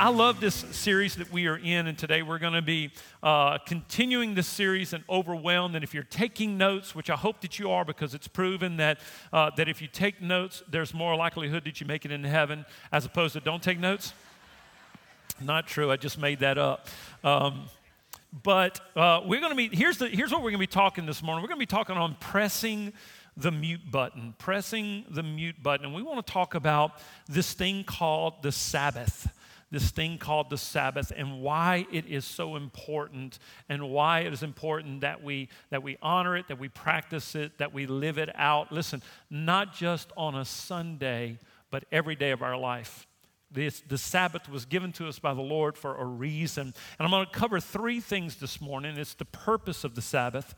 I love this series that we are in, and today we're going to be uh, continuing this series and overwhelmed. And if you're taking notes, which I hope that you are, because it's proven that uh, that if you take notes, there's more likelihood that you make it into heaven, as opposed to don't take notes. Not true. I just made that up. Um, but uh, we're going to be here's the here's what we're going to be talking this morning. We're going to be talking on pressing the mute button, pressing the mute button, and we want to talk about this thing called the Sabbath this thing called the Sabbath and why it is so important and why it is important that we that we honor it, that we practice it, that we live it out. Listen, not just on a Sunday, but every day of our life. This, the Sabbath was given to us by the Lord for a reason. And I'm going to cover three things this morning. It's the purpose of the Sabbath,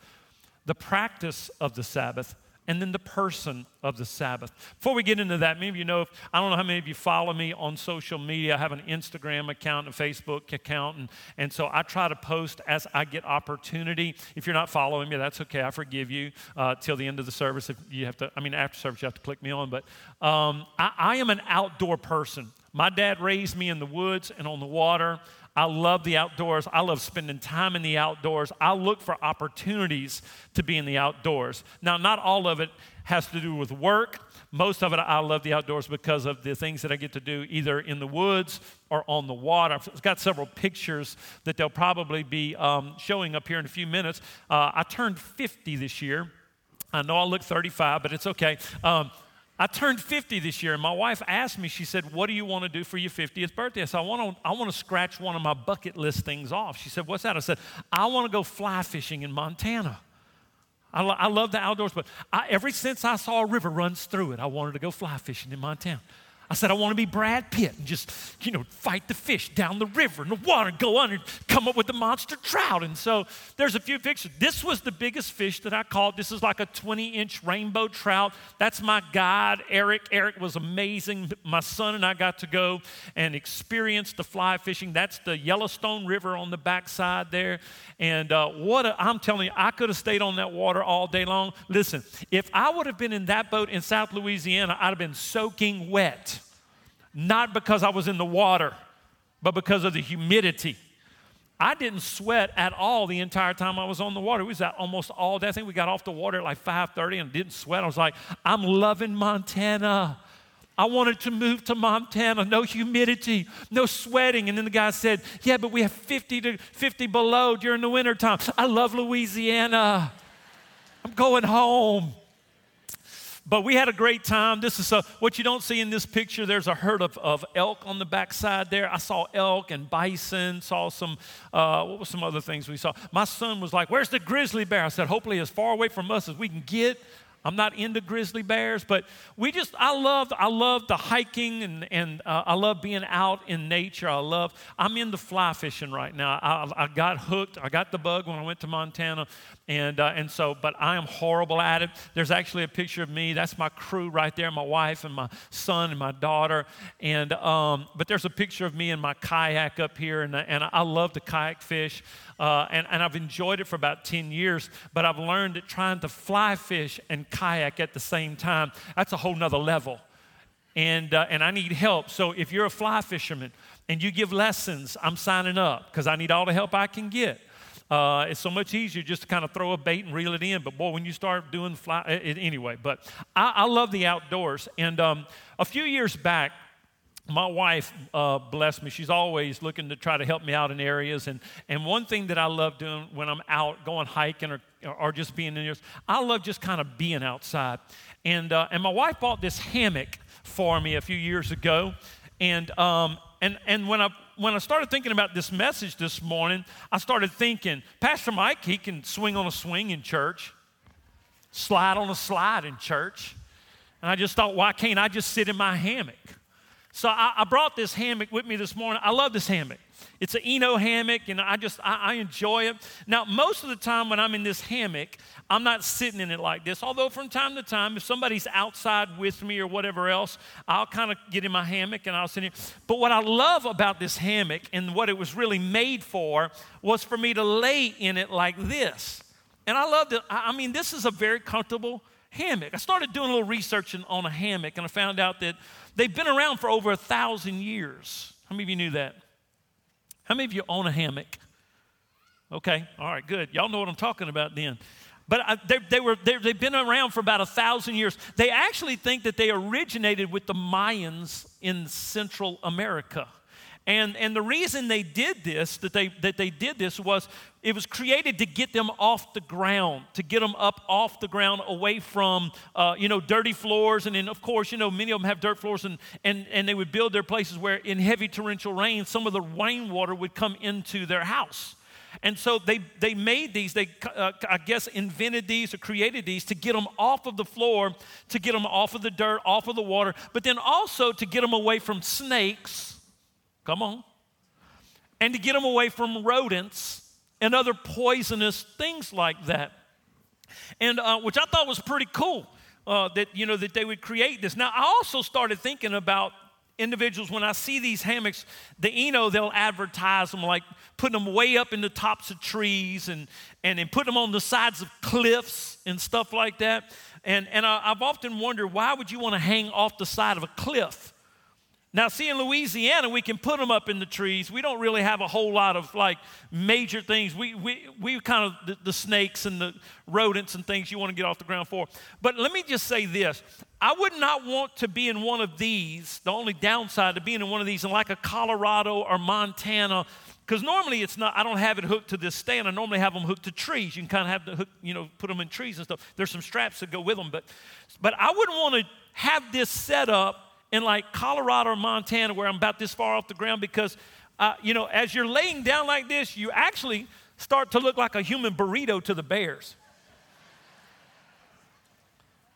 the practice of the Sabbath, and then the person of the Sabbath. Before we get into that, many of you know, if, I don't know how many of you follow me on social media. I have an Instagram account, a Facebook account, and, and so I try to post as I get opportunity. If you're not following me, that's okay. I forgive you uh, till the end of the service. If you have to, I mean, after service, you have to click me on. But um, I, I am an outdoor person. My dad raised me in the woods and on the water. I love the outdoors. I love spending time in the outdoors. I look for opportunities to be in the outdoors. Now, not all of it has to do with work. Most of it, I love the outdoors because of the things that I get to do either in the woods or on the water. I've got several pictures that they'll probably be um, showing up here in a few minutes. Uh, I turned 50 this year. I know I look 35, but it's okay. Um, I turned 50 this year, and my wife asked me, she said, What do you want to do for your 50th birthday? I said, I want to, I want to scratch one of my bucket list things off. She said, What's that? I said, I want to go fly fishing in Montana. I, lo- I love the outdoors, but I, ever since I saw a river runs through it, I wanted to go fly fishing in Montana. I said, I want to be Brad Pitt and just, you know, fight the fish down the river in the water and go under and come up with the monster trout. And so there's a few pictures. This was the biggest fish that I caught. This is like a 20 inch rainbow trout. That's my guide, Eric. Eric was amazing. My son and I got to go and experience the fly fishing. That's the Yellowstone River on the backside there. And uh, what i am telling you, I could have stayed on that water all day long. Listen, if I would have been in that boat in South Louisiana, I'd have been soaking wet not because I was in the water, but because of the humidity. I didn't sweat at all the entire time I was on the water. It was almost all day. I think we got off the water at like 5:30 and didn't sweat. I was like, I'm loving Montana. I wanted to move to Montana, no humidity, no sweating. And then the guy said, Yeah, but we have 50 to 50 below during the wintertime. I love Louisiana. I'm going home. But we had a great time. This is a, what you don't see in this picture. There's a herd of, of elk on the backside there. I saw elk and bison, saw some, uh, what were some other things we saw? My son was like, Where's the grizzly bear? I said, Hopefully, as far away from us as we can get. I'm not into grizzly bears, but we just, I love, I love the hiking and, and uh, I love being out in nature. I love, I'm into fly fishing right now. I, I got hooked. I got the bug when I went to Montana. And, uh, and so, but I am horrible at it. There's actually a picture of me. That's my crew right there, my wife and my son and my daughter. And, um, but there's a picture of me in my kayak up here. And, and I love to kayak fish. Uh, and, and I've enjoyed it for about 10 years, but I've learned that trying to fly fish and kayak at the same time, that's a whole nother level. And, uh, and I need help. So if you're a fly fisherman and you give lessons, I'm signing up because I need all the help I can get. Uh, it's so much easier just to kind of throw a bait and reel it in. But boy, when you start doing fly, it, anyway. But I, I, love the outdoors. And um, a few years back, my wife, uh, bless me, she's always looking to try to help me out in areas. And, and one thing that I love doing when I'm out going hiking or, or just being in areas, I love just kind of being outside. And, uh, and my wife bought this hammock for me a few years ago. And, um, and, and when, I, when I started thinking about this message this morning, I started thinking, Pastor Mike, he can swing on a swing in church, slide on a slide in church. And I just thought, why can't I just sit in my hammock? So I, I, brought this hammock with me this morning. I love this hammock. It's an Eno hammock, and I just I, I, enjoy it. Now, most of the time when I'm in this hammock, I'm not sitting in it like this. Although from time to time, if somebody's outside with me or whatever else, I'll kind of get in my hammock and I'll sit in. But what I love about this hammock and what it was really made for was for me to lay in it like this. And I love it. I mean, this is a very comfortable hammock. I started doing a little research on a hammock, and I found out that they've been around for over a thousand years. How many of you knew that? How many of you own a hammock? Okay, all right, good. Y'all know what I'm talking about then. But I, they, they, were, they, they've been around for about a thousand years. They actually think that they originated with the Mayans in Central America. And, and the reason they did this, that they, that they did this, was it was created to get them off the ground, to get them up off the ground, away from, uh, you know, dirty floors. And then, of course, you know, many of them have dirt floors, and, and, and they would build their places where in heavy torrential rain, some of the rainwater would come into their house. And so they, they made these, they, uh, I guess, invented these or created these to get them off of the floor, to get them off of the dirt, off of the water, but then also to get them away from snakes Come on. And to get them away from rodents and other poisonous things like that. And uh, which I thought was pretty cool uh, that, you know, that they would create this. Now, I also started thinking about individuals when I see these hammocks, the Eno, they'll advertise them like putting them way up in the tops of trees and, and, and putting them on the sides of cliffs and stuff like that. And, and I, I've often wondered why would you want to hang off the side of a cliff? Now, see, in Louisiana, we can put them up in the trees. We don't really have a whole lot of like major things. We, we, we kind of, the, the snakes and the rodents and things you want to get off the ground for. But let me just say this I would not want to be in one of these, the only downside to being in one of these in like a Colorado or Montana, because normally it's not, I don't have it hooked to this stand. I normally have them hooked to trees. You can kind of have the hook, you know, put them in trees and stuff. There's some straps that go with them. But, but I wouldn't want to have this set up in like Colorado or Montana where I'm about this far off the ground because, uh, you know, as you're laying down like this, you actually start to look like a human burrito to the bears.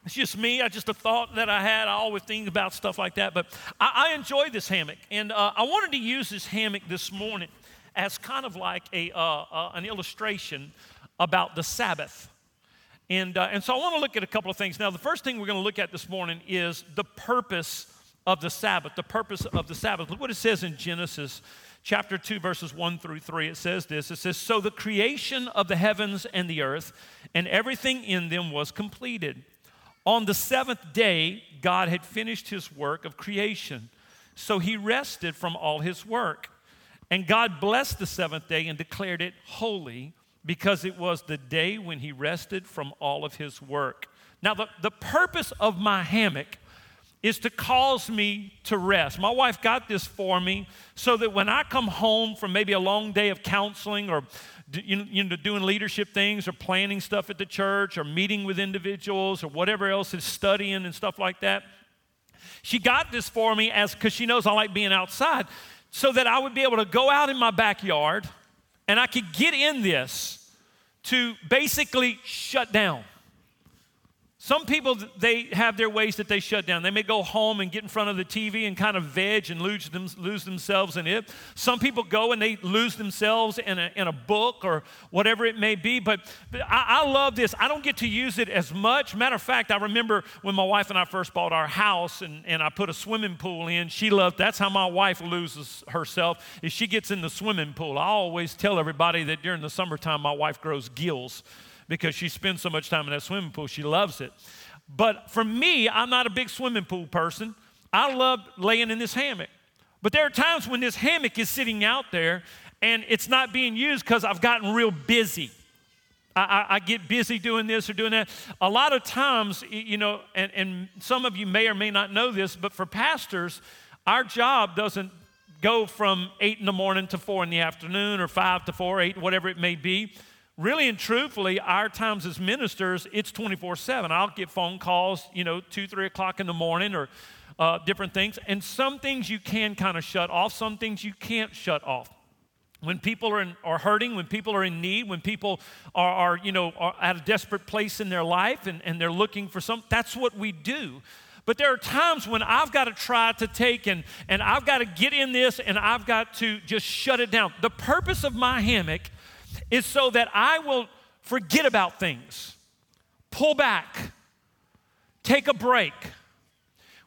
It's just me. I just a thought that I had. I always think about stuff like that. But I, I enjoy this hammock, and uh, I wanted to use this hammock this morning as kind of like a uh, uh, an illustration about the Sabbath. And uh, and so I want to look at a couple of things. Now, the first thing we're going to look at this morning is the purpose of the Sabbath, the purpose of the Sabbath. Look what it says in Genesis chapter 2, verses 1 through 3. It says this It says, So the creation of the heavens and the earth and everything in them was completed. On the seventh day, God had finished his work of creation. So he rested from all his work. And God blessed the seventh day and declared it holy because it was the day when he rested from all of his work. Now, the, the purpose of my hammock is to cause me to rest. My wife got this for me so that when I come home from maybe a long day of counseling or you know, doing leadership things or planning stuff at the church or meeting with individuals or whatever else is studying and stuff like that, she got this for me as because she knows I like being outside so that I would be able to go out in my backyard and I could get in this to basically shut down. Some people, they have their ways that they shut down. They may go home and get in front of the TV and kind of veg and lose, them, lose themselves in it. Some people go and they lose themselves in a, in a book or whatever it may be. But, but I, I love this. I don't get to use it as much. Matter of fact, I remember when my wife and I first bought our house and, and I put a swimming pool in. She loved, that's how my wife loses herself, is she gets in the swimming pool. I always tell everybody that during the summertime, my wife grows gills because she spends so much time in that swimming pool. She loves it. But for me, I'm not a big swimming pool person. I love laying in this hammock. But there are times when this hammock is sitting out there and it's not being used because I've gotten real busy. I, I, I, get busy doing this or doing that. A lot of times, you know, and, and some of you may or may not know this, but for pastors, our job doesn't go from 8 in the morning to 4 in the afternoon or 5 to 4, 8, whatever it may be really and truthfully, our times as ministers, it's 24 7. I'll get phone calls, you know, 2, 3 o'clock in the morning or uh, different things. And some things you can kind of shut off, some things you can't shut off. When people are, in, are hurting, when people are in need, when people are, are you know, are at a desperate place in their life and, and they're looking for some, that's what we do. But there are times when I've got to try to take and, and I've got to get in this and I've got to just shut it down. The purpose of my hammock is so that I will forget about things, pull back, take a break.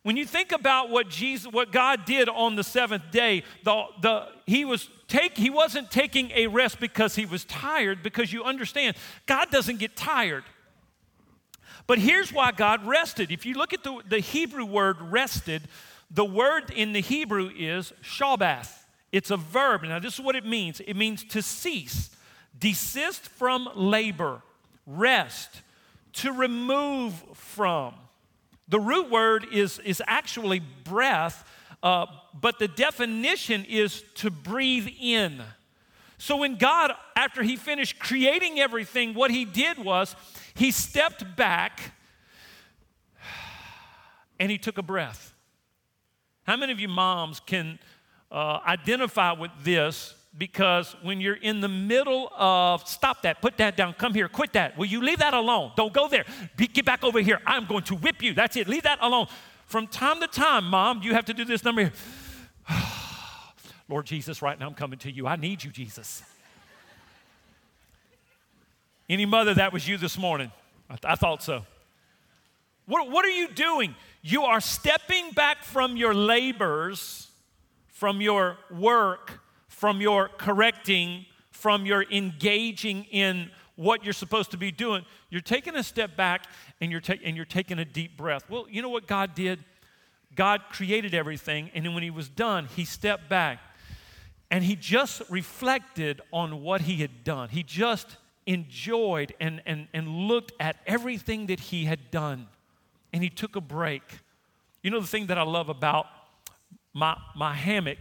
When you think about what Jesus, what God did on the seventh day, the, the, he, was take, he wasn't taking a rest because he was tired, because you understand, God doesn't get tired. But here's why God rested. If you look at the, the Hebrew word rested, the word in the Hebrew is shabbath. It's a verb. Now, this is what it means it means to cease, desist from labor, rest, to remove from. The root word is, is actually breath, uh, but the definition is to breathe in. So when God, after He finished creating everything, what He did was He stepped back and He took a breath. How many of you moms can uh, identify with this? Because when you're in the middle of, stop that, put that down, come here, quit that. Will you leave that alone? Don't go there. Be, get back over here. I'm going to whip you. That's it. Leave that alone. From time to time, mom, you have to do this number here. Lord Jesus, right now I'm coming to you. I need you, Jesus. Any mother, that was you this morning. I, th- I thought so. What, what are you doing? You are stepping back from your labors, from your work, from your correcting, from your engaging in what you're supposed to be doing. You're taking a step back and you're, ta- and you're taking a deep breath. Well, you know what God did? God created everything, and then when He was done, He stepped back and he just reflected on what he had done. He just enjoyed and, and, and looked at everything that he had done. And he took a break. You know, the thing that I love about my, my hammock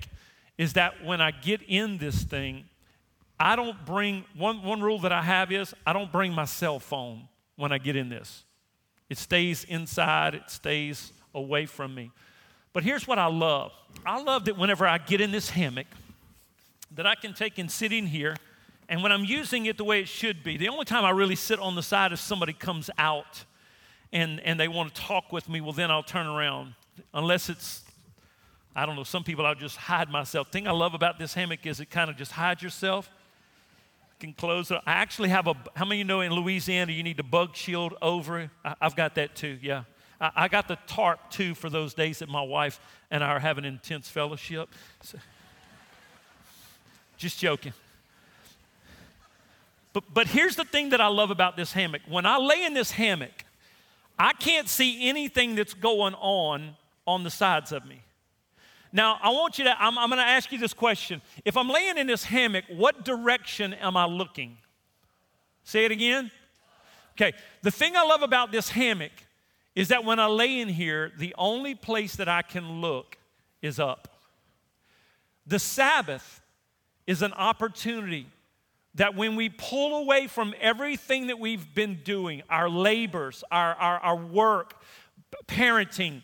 is that when I get in this thing, I don't bring, one, one rule that I have is I don't bring my cell phone when I get in this. It stays inside, it stays away from me. But here's what I love I love that whenever I get in this hammock, that I can take and sit in here, and when I'm using it the way it should be, the only time I really sit on the side is somebody comes out and, and they want to talk with me, well, then I'll turn around. Unless it's, I don't know, some people I'll just hide myself. The thing I love about this hammock is it kind of just hides yourself. can close it. I actually have a, how many of you know in Louisiana you need a bug shield over? It? I, have got that too, yeah. I, I, got the tarp too for those days that my wife and I are having intense fellowship. So, just joking. But, but here's the thing that I love about this hammock. When I lay in this hammock, I can't see anything that's going on on the sides of me. Now, I want you to, I'm, I'm going to ask you this question. If I'm laying in this hammock, what direction am I looking? Say it again. Okay, the thing I love about this hammock is that when I lay in here, the only place that I can look is up. The Sabbath is an opportunity that when we pull away from everything that we've been doing, our labors, our, our, our work, parenting,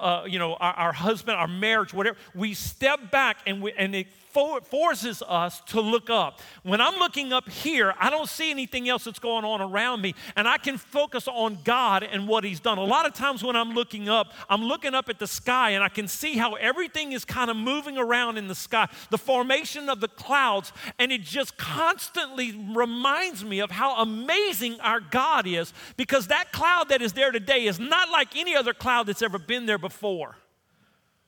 uh, you know, our, our, husband, our marriage, whatever, we step back and, we, and it forces us to look up. When I'm looking up here, I don't see anything else that's going on around me, and I can focus on God and what He's done. A lot of times when I'm looking up, I'm looking up at the sky, and I can see how everything is kind of moving around in the sky, the formation of the clouds, and it just constantly reminds me of how amazing our God is because that cloud that is there today is not like any other cloud that's ever been there before.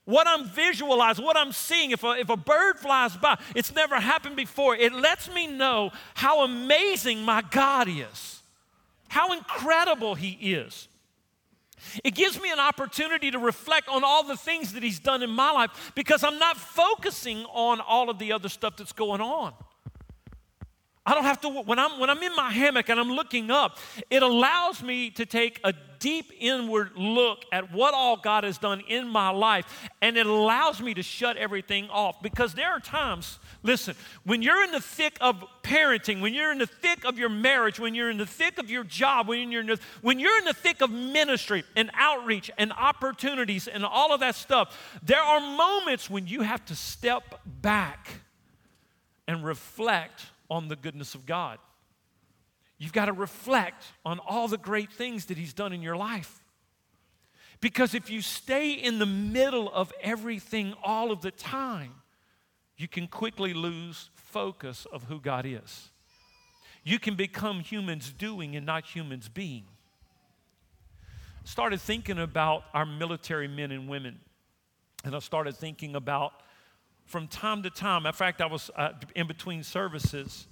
What I'm visualizing, what I'm seeing, if a, if a bird flies by, it's never happened before. It lets me know how amazing my God is, how incredible He is. It gives me an opportunity to reflect on all the things that He's done in my life because I'm not focusing on all of the other stuff that's going on. I don't have to, when I'm, when I'm in my hammock and I'm looking up, it allows me to take a deep inward look at what all God has done in my life, and it allows me to shut everything off. Because there are times, listen, when you're in the thick of parenting, when you're in the thick of your marriage, when you're in the thick of your job, when you're in the, when you're in the thick of ministry and outreach and opportunities and all of that stuff, there are moments when you have to step back and reflect on the goodness of God. You've got to reflect on all the great things that He's done in your life. Because if you stay in the middle of everything all of the time, you can quickly lose focus of who God is. You can become humans doing and not humans being. Started thinking about our military men and women, and I started thinking about from time to time. In fact, I was uh, in between services.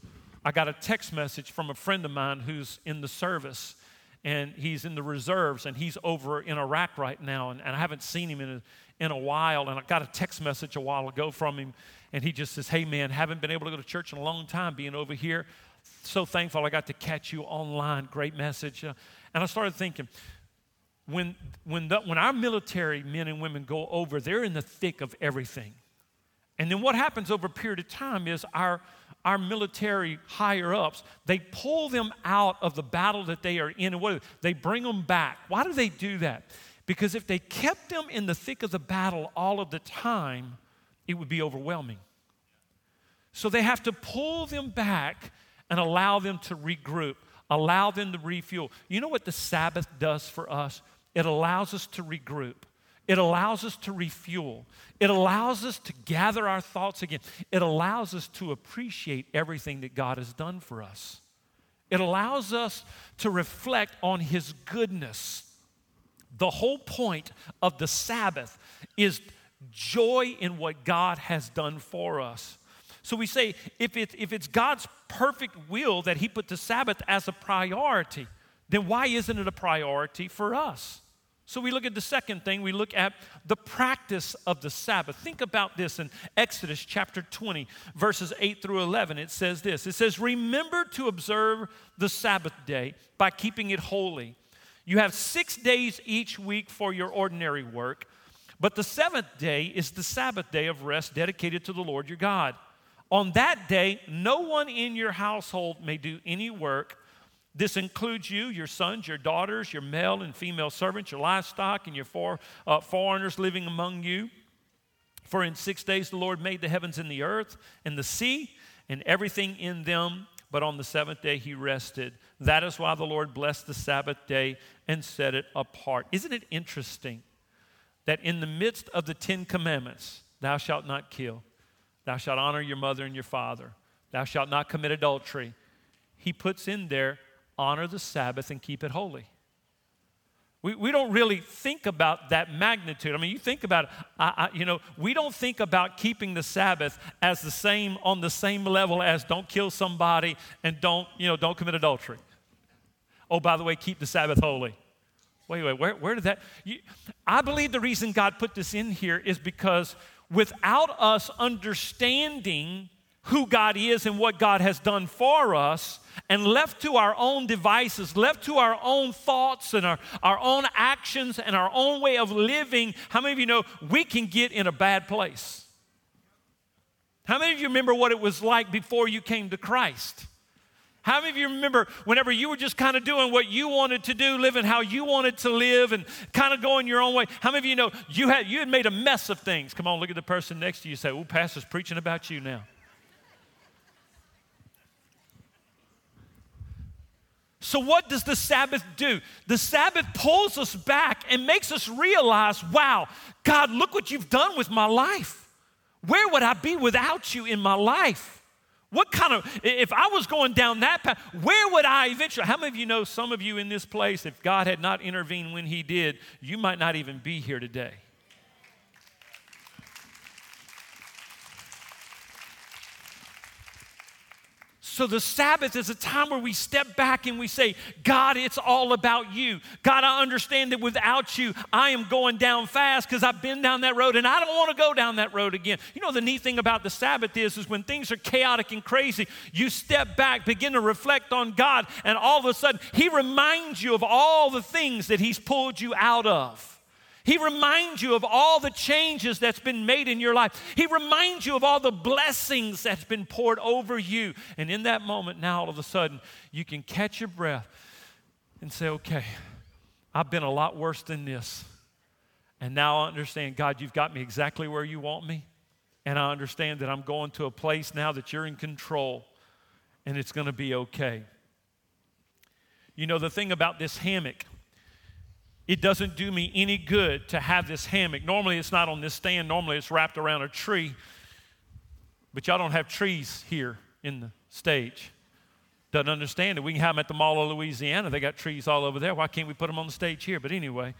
I got a text message from a friend of mine who's in the service, and he's in the reserves, and he's over in Iraq right now, and, and I haven't seen him in a, in a while. And I got a text message a while ago from him, and he just says, Hey, man, haven't been able to go to church in a long time being over here. So thankful I got to catch you online. Great message. Uh, and I started thinking, when, when, the, when our military men and women go over, they're in the thick of everything. And then what happens over a period of time is our, our military higher ups, they pull them out of the battle that they are in and what they bring them back. Why do they do that? Because if they kept them in the thick of the battle all of the time, it would be overwhelming. So they have to pull them back and allow them to regroup, allow them to refuel. You know what the Sabbath does for us? It allows us to regroup. It allows us to refuel. It allows us to gather our thoughts again. It allows us to appreciate everything that God has done for us. It allows us to reflect on His goodness. The whole point of the Sabbath is joy in what God has done for us. So we say if, it, if it's God's perfect will that He put the Sabbath as a priority, then why isn't it a priority for us? So we look at the second thing, we look at the practice of the Sabbath. Think about this in Exodus chapter 20, verses 8 through 11. It says this It says, Remember to observe the Sabbath day by keeping it holy. You have six days each week for your ordinary work but the seventh day is the Sabbath day of rest dedicated to the Lord your God. On that day, no one in your household may do any work. This includes you, your sons, your daughters, your male and female servants, your livestock, and your four, uh, foreigners living among you. For in six days the Lord made the heavens and the earth and the sea and everything in them, but on the seventh day he rested. That is why the Lord blessed the Sabbath day and set it apart. Isn't it interesting? that in the midst of the Ten Commandments, thou shalt not kill, thou shalt honor your mother and your father, thou shalt not commit adultery, he puts in there, honor the Sabbath and keep it holy. We, we don't really think about that magnitude. I mean, you think about I, I, you know, we don't think about keeping the Sabbath as the same, on the same level as don't kill somebody and don't, you know, don't commit adultery. Oh, by the way, keep the Sabbath holy. Wait, wait, where, where did that? You, I believe the reason God put this in here is because without us understanding who God is and what God has done for us, and left to our own devices, left to our own thoughts and our, our own actions and our own way of living, how many of you know we can get in a bad place? How many of you remember what it was like before you came to Christ? How many of you remember whenever you were just kind of doing what you wanted to do, living how you wanted to live, and kind of going your own way? How many of you know you had, you had made a mess of things? Come on, look at the person next to you say, Oh, Pastor's preaching about you now. So, what does the Sabbath do? The Sabbath pulls us back and makes us realize wow, God, look what you've done with my life. Where would I be without you in my life? What kind of, if I was going down that path, where would I eventually? How many of you know some of you in this place, if God had not intervened when He did, you might not even be here today? So the Sabbath is a time where we step back and we say, God, it's all about you. God, I understand that without you, I am going down fast because I've been down that road and I don't want to go down that road again. You know, the neat thing about the Sabbath is, is when things are chaotic and crazy, you step back, begin to reflect on God, and all of a sudden, He reminds you of all the things that He's pulled you out of. He reminds you of all the changes that's been made in your life. He reminds you of all the blessings that's been poured over you. And in that moment, now all of a sudden, you can catch your breath and say, okay, I've been a lot worse than this. And now I understand, God, you've got me exactly where you want me. And I understand that I'm going to a place now that you're in control and it's going to be okay. You know, the thing about this hammock it doesn't do me any good to have this hammock. Normally, it's not on this stand, normally, it's wrapped around a tree. But y'all don't have trees here in the stage. Doesn't understand it. We can have them at the Mall of Louisiana. They got trees all over there. Why can't we put them on the stage here? But anyway,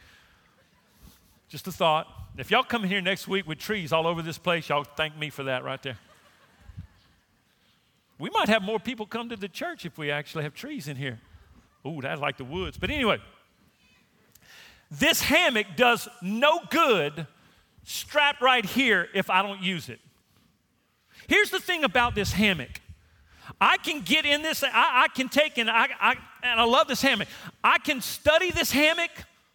just a thought. If y'all come in here next week with trees all over this place, y'all thank me for that right there. We might have more people come to the church if we actually have trees in here. Ooh, that's like the woods. But anyway, this hammock does no good strapped right here if I don't use it. Here's the thing about this hammock. I can get in this, I, I can take and I, I, and I love this hammock. I can study this hammock.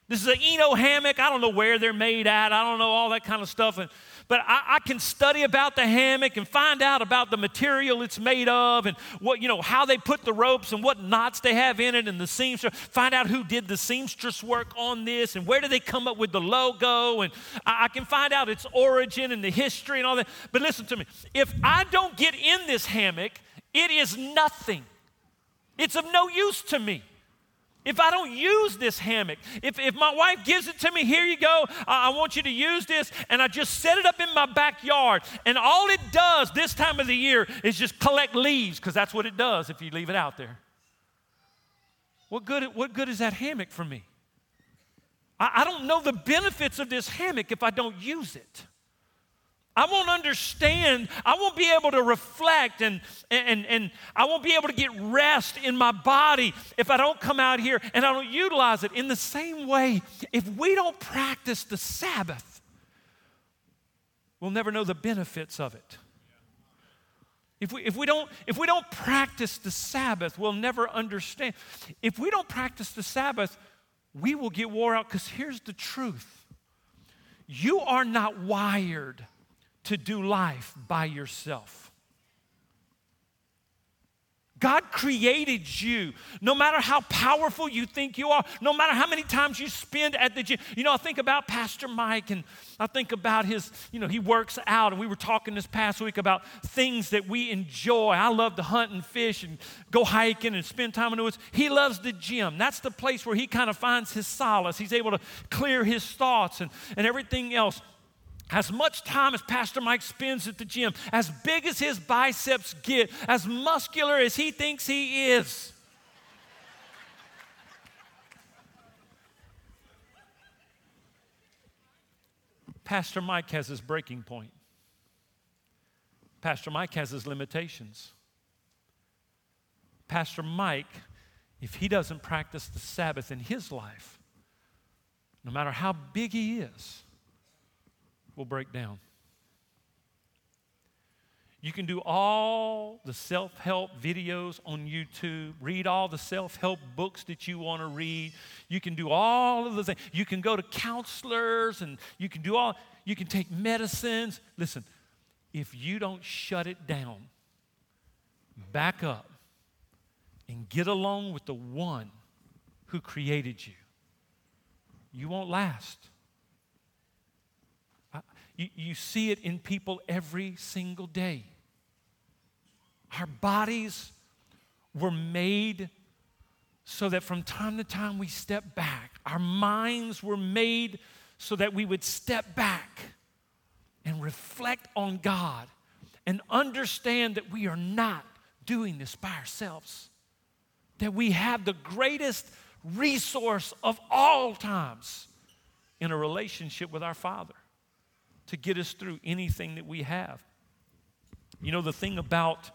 This is an Eno hammock. I don't know where they're made at. I don't know all that kind of stuff. And but I, I, can study about the hammock and find out about the material it's made of and what, you know, how they put the ropes and what knots they have in it and the seamstress. Find out who did the seamstress work on this and where did they come up with the logo. And I, I can find out its origin and the history and all that. But listen to me if I don't get in this hammock, it is nothing. It's of no use to me. If I don't use this hammock, if, if my wife gives it to me, here you go, I, I want you to use this, and I just set it up in my backyard, and all it does this time of the year is just collect leaves, because that's what it does if you leave it out there. What good, what good is that hammock for me? I, I don't know the benefits of this hammock if I don't use it. I won't understand. I won't be able to reflect and, and, and I won't be able to get rest in my body if I don't come out here and I don't utilize it. In the same way, if we don't practice the Sabbath, we'll never know the benefits of it. If we, if, we don't, if we don't practice the Sabbath, we'll never understand. If we don't practice the Sabbath, we will get wore out because here's the truth you are not wired to do life by yourself. God created you. No matter how powerful you think you are, no matter how many times you spend at the gym. You know, I think about Pastor Mike and I think about his, you know, he works out. And we were talking this past week about things that we enjoy. I love to hunt and fish and go hiking and spend time in the woods. He loves the gym. That's the place where he kind of finds his solace. He's able to clear his thoughts and, and everything else as much time as Pastor Mike spends at the gym, as big as his biceps get, as muscular as he thinks he is, Pastor Mike has his breaking point. Pastor Mike has his limitations. Pastor Mike, if he doesn't practice the Sabbath in his life, no matter how big he is, will break down. You can do all the self help videos on YouTube, read all the self help books that you want to read. You can do all of the things. You can go to counselors and you can do all, you can take medicines. Listen, if you don't shut it down, back up and get along with the one who created you, you won't last. You, you see it in people every single day. Our bodies were made so that from time to time we step back. Our minds were made so that we would step back and reflect on God and understand that we are not doing this by ourselves. That we have the greatest resource of all times in a relationship with our Father to get us through anything that we have. You know, the thing about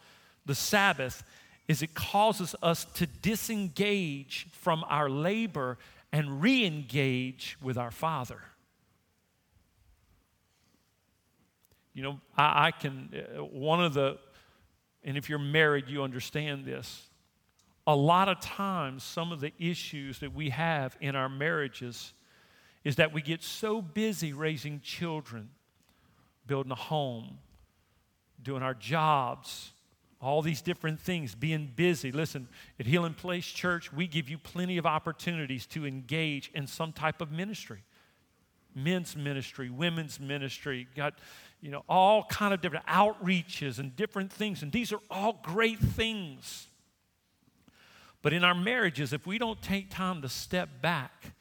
the Sabbath is it causes us to disengage from our labor and re engage with our Father. You know, I, I can, uh, one of the, and if you're married, you understand this. A lot of times, some of the issues that we have in our marriages is that we get so busy raising children building a home, doing our jobs, all these different things, being busy. Listen, at Healing Place Church, we give you plenty of opportunities to engage in some type of ministry. Men's ministry, women's ministry, got you know all kind of different outreaches and different things and these are all great things. But in our marriages if we don't take time to step back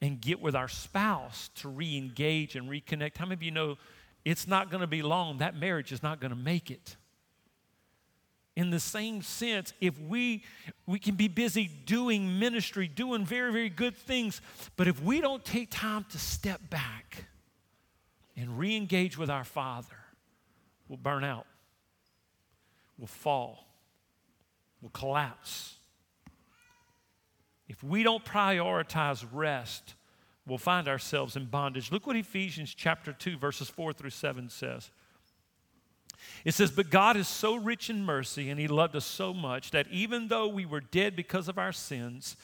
and get with our spouse to re engage and reconnect. How many of you know it's not going to be long? That marriage is not going to make it. In the same sense, if we, we can be busy doing ministry, doing very, very good things, but if we don't take time to step back and re engage with our Father, we'll burn out, we'll fall, we'll collapse. If we don't prioritize rest, we'll find ourselves in bondage. Look what Ephesians chapter 2 verses 4 through 7 says. It says, But God is so rich in mercy, and He loved us so much that even though we were dead because of our sins,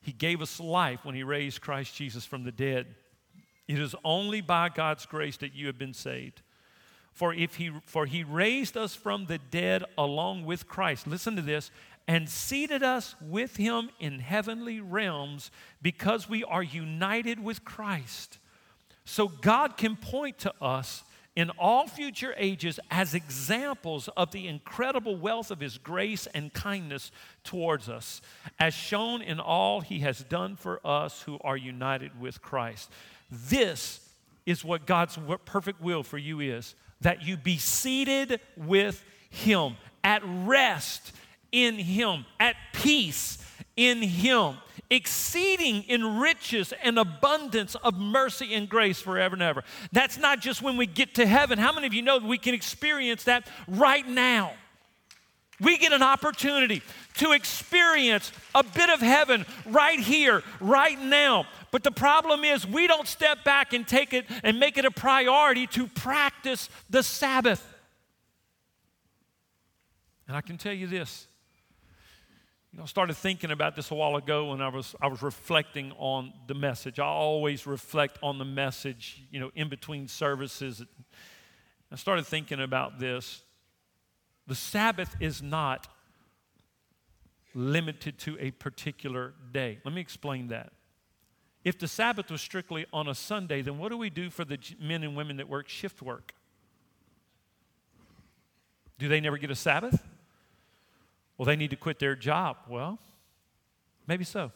He gave us life when He raised Christ Jesus from the dead. It is only by God's grace that you have been saved. For if he for he raised us from the dead along with Christ. Listen to this, and seated us with him in heavenly realms because we are united with Christ. So God can point to us in all future ages as examples of the incredible wealth of his grace and kindness towards us, as shown in all he has done for us who are united with Christ. This is what God's perfect will for you is that you be seated with him, at rest in him, at peace in him exceeding in riches and abundance of mercy and grace forever and ever. That's not just when we get to heaven. How many of you know that we can experience that right now? We get an opportunity to experience a bit of heaven right here, right now. But the problem is, we don't step back and take it and make it a priority to practice the Sabbath. And I can tell you this you know, I started thinking about this a while ago when I was, I was reflecting on the message. I always reflect on the message, you know, in between services. I started thinking about this. The Sabbath is not limited to a particular day. Let me explain that. If the Sabbath was strictly on a Sunday, then what do we do for the men and women that work shift work? Do they never get a Sabbath? Well, they need to quit their job. Well, maybe so.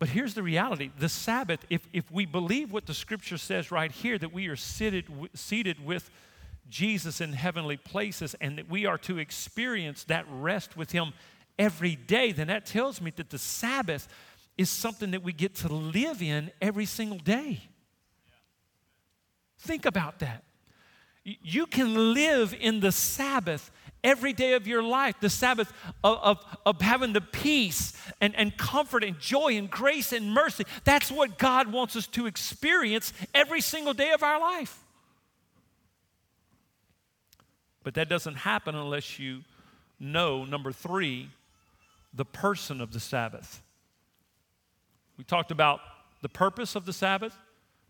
But here's the reality the Sabbath, if, if we believe what the scripture says right here, that we are seated, seated with Jesus in heavenly places and that we are to experience that rest with Him every day, then that tells me that the Sabbath is something that we get to live in every single day. Think about that. You can live in the Sabbath every day of your life, the Sabbath of, of, of, having the peace and, and comfort and joy and grace and mercy. That's what God wants us to experience every single day of our life. But that doesn't happen unless you know, number three, the person of the Sabbath. We talked about the purpose of the Sabbath,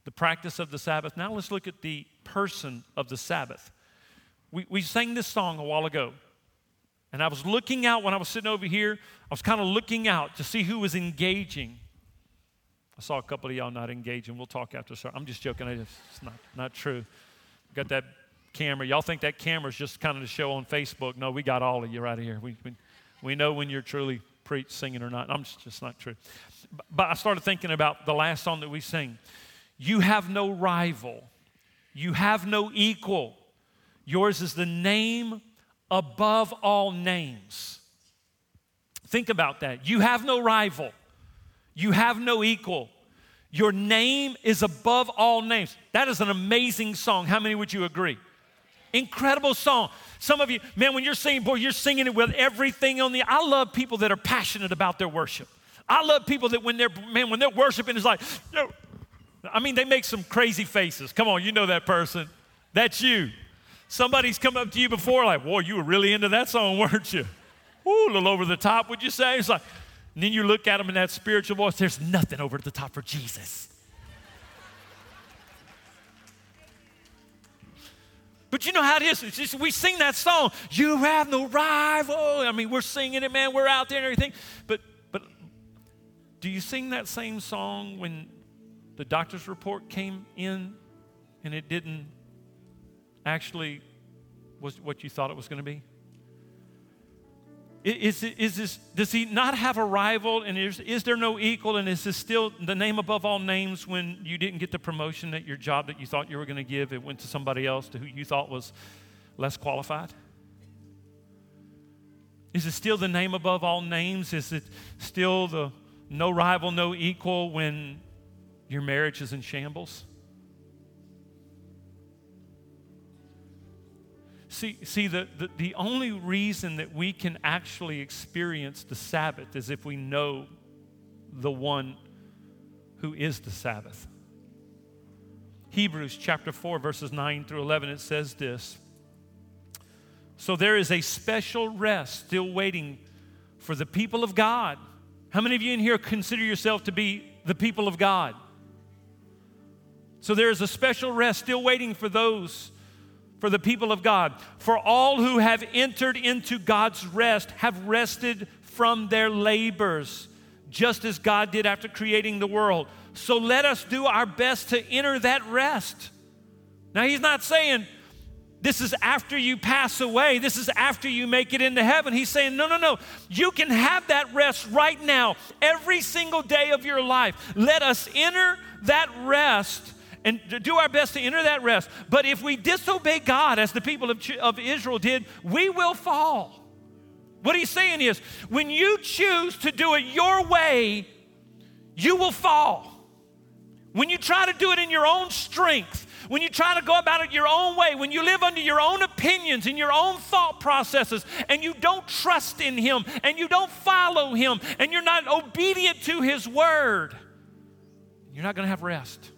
the practice of the Sabbath. Now let's look at the person of the Sabbath. We, we sang this song a while ago. And I was looking out when I was sitting over here, I was kind of looking out to see who was engaging. I saw a couple of y'all not engaging. We'll talk after. Sorry. I'm just joking. It's not, not true. Got that camera. Y'all think that camera's just kind of to show on Facebook. No, we got all of you right here. We, we, we know when you're truly preach, singing or not. I'm just, just not true. But, but I started thinking about the last song that we sing. You have no rival. You have no equal. Yours is the name above all names. Think about that. You have no rival, you have no equal. Your name is above all names. That is an amazing song. How many would you agree? Incredible song. Some of you, man, when you're singing, boy, you're singing it with everything on the. I love people that are passionate about their worship. I love people that when they're, man, when they're worshiping, it's like. I mean, they make some crazy faces. Come on, you know that person. That's you. Somebody's come up to you before, like, boy, you were really into that song, weren't you? Ooh, a little over the top, would you say? It's like, and then you look at them in that spiritual voice, there's nothing over the top for Jesus. But you know how it is. Just, we sing that song, You Have No Rival. I mean, we're singing it, man. We're out there and everything. But, but do you sing that same song when the doctor's report came in and it didn't actually was what you thought it was going to be? Is, is this, does he not have a rival? And is, is there no equal? And is this still the name above all names when you didn't get the promotion at your job that you thought you were going to give? It went to somebody else to who you thought was less qualified? Is it still the name above all names? Is it still the no rival, no equal when your marriage is in shambles? See, see the, the, the only reason that we can actually experience the Sabbath is if we know the one who is the Sabbath. Hebrews chapter 4, verses 9 through 11, it says this So there is a special rest still waiting for the people of God. How many of you in here consider yourself to be the people of God? So there is a special rest still waiting for those for the people of God. For all who have entered into God's rest have rested from their labors, just as God did after creating the world. So let us do our best to enter that rest. Now, he's not saying this is after you pass away, this is after you make it into heaven. He's saying, no, no, no. You can have that rest right now, every single day of your life. Let us enter that rest and do our best to enter that rest. But if we disobey God, as the people of, of Israel did, we will fall. What he's saying is, when you choose to do it your way, you will fall. When you try to do it in your own strength, when you try to go about it your own way, when you live under your own opinions and your own thought processes, and you don't trust in Him, and you don't follow Him, and you're not obedient to His word, you're not going to have rest.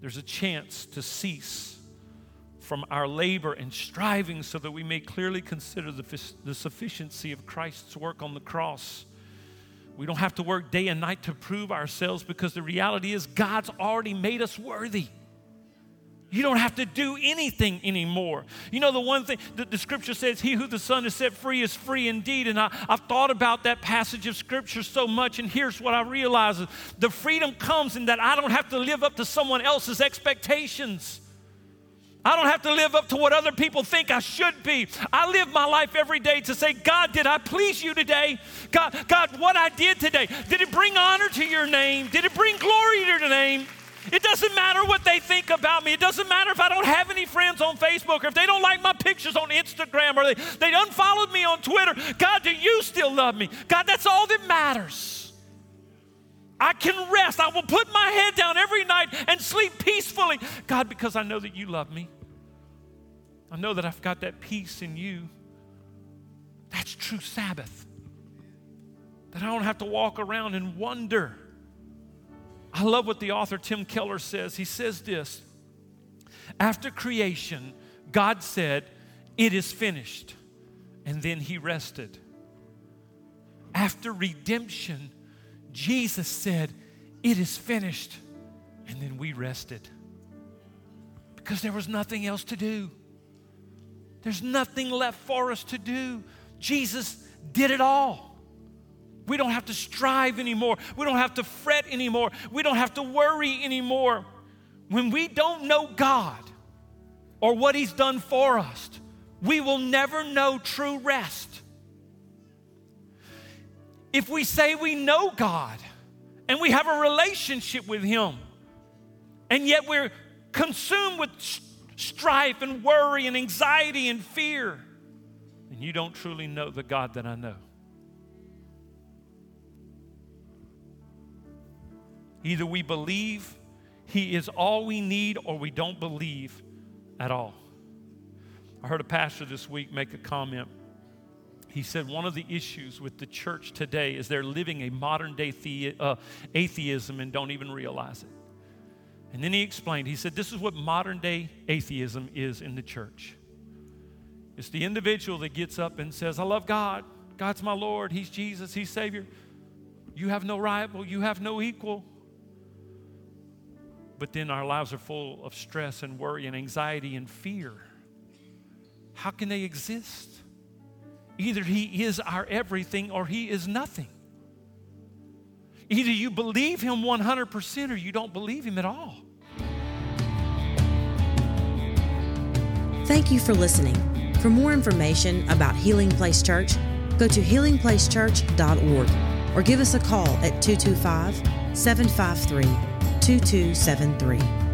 There's a chance to cease from our labor and striving so that we may clearly consider the, the sufficiency of Christ's work on the cross. We don't have to work day and night to prove ourselves because the reality is God's already made us worthy. You don't have to do anything anymore. You know, the one thing that the scripture says, He who the Son has set free is free indeed. And I, have thought about that passage of scripture so much, and here's what I realize the freedom comes in that I don't have to live up to someone else's expectations. I don't have to live up to what other people think I should be. I live my life every day to say, God, did I please you today? God, God, what I did today, did it bring honor to your name? Did it bring glory to your name? It doesn't matter what they think about me. It doesn't matter if I don't have any friends on Facebook or if they don't like my pictures on Instagram or they, they unfollowed me on Twitter. God, do you still love me? God, that's all that matters. I can rest. I will put my head down every night and sleep peacefully. God, because I know that you love me. I know that I've got that peace in you. That's true Sabbath. That I don't have to walk around and wonder I love what the author Tim Keller says. He says this After creation, God said, It is finished. And then he rested. After redemption, Jesus said, It is finished. And then we rested. Because there was nothing else to do. There's nothing left for us to do. Jesus did it all. We don't have to strive anymore. We don't have to fret anymore. We don't have to worry anymore. When we don't know God or what He's done for us, we will never know true rest. If we say we know God and we have a relationship with Him, and yet we're consumed with strife and worry and anxiety and fear, then you don't truly know the God that I know. Either we believe He is all we need or we don't believe at all. I heard a pastor this week make a comment. He said one of the issues with the church today is they're living a modern day the, uh, atheism and don't even realize it. And then he explained, he said, This is what modern day atheism is in the church. It's the individual that gets up and says, I love God. God's my Lord. He's Jesus. He's Savior. You have no rival. You have no equal but then our lives are full of stress and worry and anxiety and fear. How can they exist? Either He is our everything or He is nothing. Either you believe Him 100% or you don't believe Him at all. Thank you for listening. For more information about Healing Place Church, go to healingplacechurch.org or give us a call at 225 753 2273.